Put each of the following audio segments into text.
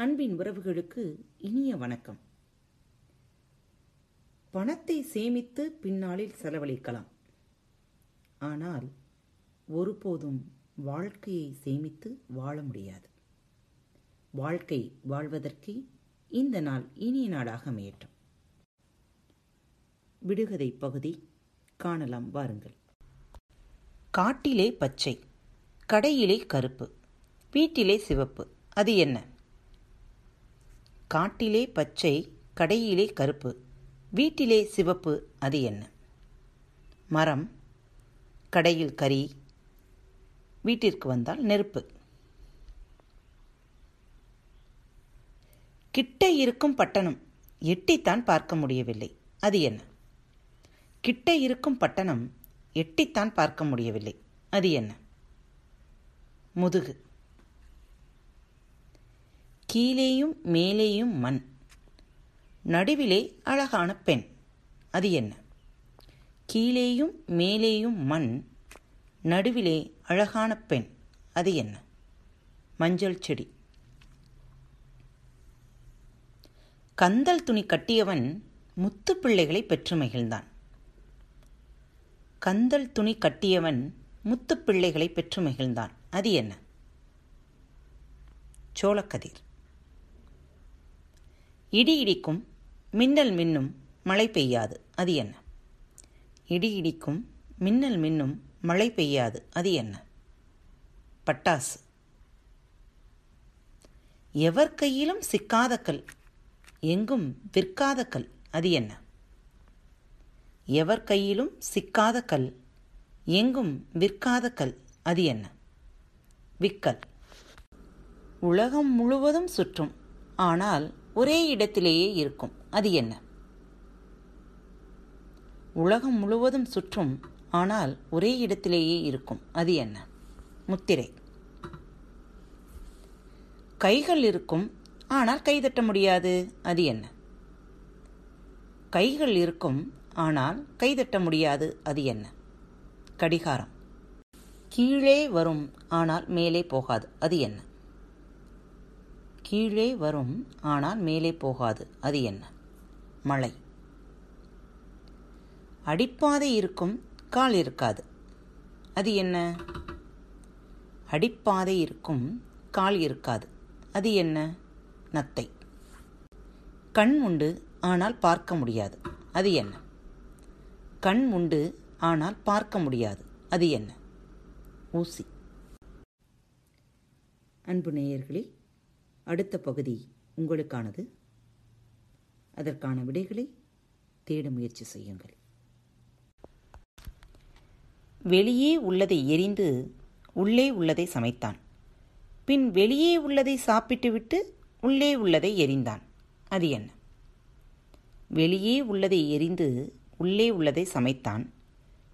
அன்பின் உறவுகளுக்கு இனிய வணக்கம். பணத்தை சேமித்து பின்னாளில் செலவழிக்கலாம். ஆனால் ஒருபோதும் வாழ்க்கையை சேமித்து வாழ முடியாது. வாழ்க்கை வாழ்வதற்கு இந்த நாள் இனிய நாடாக அமையட்டும். விடுகதை பகுதி காணலாம் வாருங்கள். காட்டிலே பச்சை கடையிலே கருப்பு வீட்டிலே சிவப்பு அது என்ன? காட்டிலே பச்சை கடையிலே கருப்பு. வீட்டிலே சிவப்பு அது என்ன? மரம் கடையில் கறி வீட்டிற்கு வந்தால் நெருப்பு. கிட்ட இருக்கும் பட்டணம் எட்டித்தான் பார்க்க முடியவில்லை. அது என்ன? கிட்ட இருக்கும் பட்டணம் எட்டித்தான் பார்க்க முடியவில்லை. அது என்ன? முதுகு. கீழேயும் மேலேயும் மண். நடுவிலே அழகான பெண். அது என்ன? கீழேயும் மேலேயும் மண் நடுவிலே அழகான பெண். அது என்ன? மஞ்சள் செடி. கந்தல் துணி கட்டியவன் முத்து பிள்ளைகளை பெற்று மகிழ்ந்தான். கந்தல் துணி கட்டியவன் முத்து பிள்ளைகளை பெற்று மகிழ்ந்தான். அது என்ன? சோளக்கதிர் இடி இடிக்கும் மின்னல் மின்னும் மழை பெய்யாது அது என்ன? இடி இடிக்கும் மின்னல் மின்னும் மழை பெய்யாது அது என்ன? பட்டாசு. எவர் கையிலும் சிக்காத கல் எங்கும் விற்காத கல் அது என்ன? எவர் கையிலும் சிக்காத கல் எங்கும் விற்காத கல் அது என்ன? விக்கல். உலகம் முழுவதும் சுற்றும். ஆனால் ஒரே இடத்திலேயே இருக்கும். அது என்ன? உலகம் முழுவதும் சுற்றும் ஆனால் ஒரே இடத்திலேயே இருக்கும். அது என்ன? முத்திரை. கைகள் இருக்கும் ஆனால் கைதட்ட முடியாது. அது என்ன? கைகள் இருக்கும் ஆனால் கைதட்ட முடியாது. அது என்ன? கடிகாரம். கீழே வரும் ஆனால் மேலே போகாது. அது என்ன? கீழே வரும் ஆனால் மேலே போகாது. அது என்ன? மழை. அடிப்பாதை இருக்கும் கால் இருக்காது. அது என்ன? அடிப்பாதை இருக்கும் கால் இருக்காது. அது என்ன? நத்தை. கண் உண்டு ஆனால் பார்க்க முடியாது. அது என்ன? கண் உண்டு ஆனால் பார்க்க முடியாது. அது என்ன? ஊசி. அன்பு நேயர்களே அடுத்த பகுதி உங்களுக்கானது. அதற்கான விடைகளை தேட முயற்சி செய்யுங்கள். வெளியே உள்ளதை எரிந்து உள்ளே உள்ளதை சமைத்தான். பின் வெளியே உள்ளதை சாப்பிட்டுவிட்டு உள்ளே உள்ளதை எரிந்தான். அது என்ன? வெளியே உள்ளதை எரிந்து உள்ளே உள்ளதை சமைத்தான்.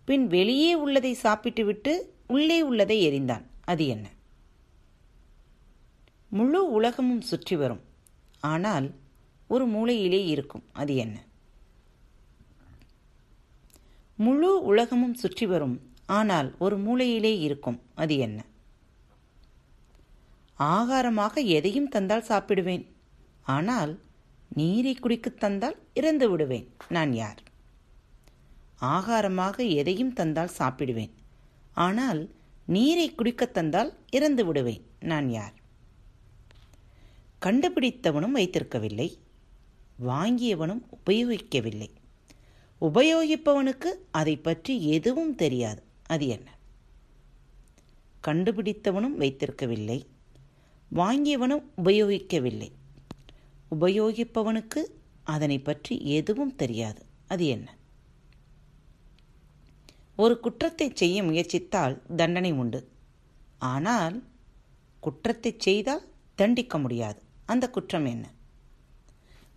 பின் வெளியே உள்ளதை சாப்பிட்டுவிட்டு உள்ளே உள்ளதை எரிந்தான். அது என்ன? முழு உலகமும் சுற்றி வரும். ஆனால் ஒரு மூலையிலே இருக்கும். அது என்ன? முழு உலகமும் சுற்றி வரும். ஆனால் ஒரு மூலையிலே இருக்கும். அது என்ன? ஆகாரமாக எதையும் தந்தால் சாப்பிடுவேன். ஆனால் நீரை குடிக்கத் தந்தால் இறந்து விடுவேன். நான் யார்? ஆகாரமாக எதையும் தந்தால் சாப்பிடுவேன். ஆனால் நீரை குடிக்கத் தந்தால் இறந்து விடுவேன். நான் யார்? கண்டுபிடித்தவனும் வைத்திருக்கவில்லை. வாங்கியவனும் உபயோகிக்கவில்லை. உபயோகிப்பவனுக்கு அதை பற்றி எதுவும் தெரியாது. அது என்ன? கண்டுபிடித்தவனும் வைத்திருக்கவில்லை. வாங்கியவனும் உபயோகிக்கவில்லை. உபயோகிப்பவனுக்கு அதனை பற்றி எதுவும் தெரியாது. அது என்ன? ஒரு குற்றத்தை செய்ய முயற்சித்தால் தண்டனை உண்டு. ஆனால் குற்றத்தை செய்தால் தண்டிக்க முடியாது. அந்த குற்றம் என்ன?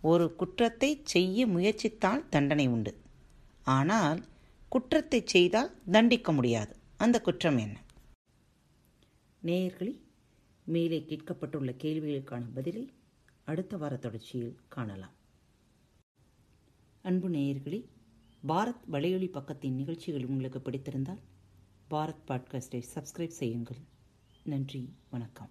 ஒரு குற்றத்தை செய்ய முயற்சித்தால் தண்டனை உண்டு. ஆனால் குற்றத்தை செய்தால் தண்டிக்க முடியாது. அந்த குற்றம் என்ன? நேயர்களே மேலே கேட்கப்பட்டுள்ள கேள்விகளுக்கான பதிலை அடுத்த வார தொடர்ச்சியில் காணலாம். அன்பு நேயர்களே பாரத் வலையொலி பக்கத்தின் நிகழ்ச்சிகள் உங்களுக்கு பிடித்திருந்தால் பாரத் பாட்காஸ்டை சப்ஸ்கிரைப் செய்யுங்கள். நன்றி வணக்கம்.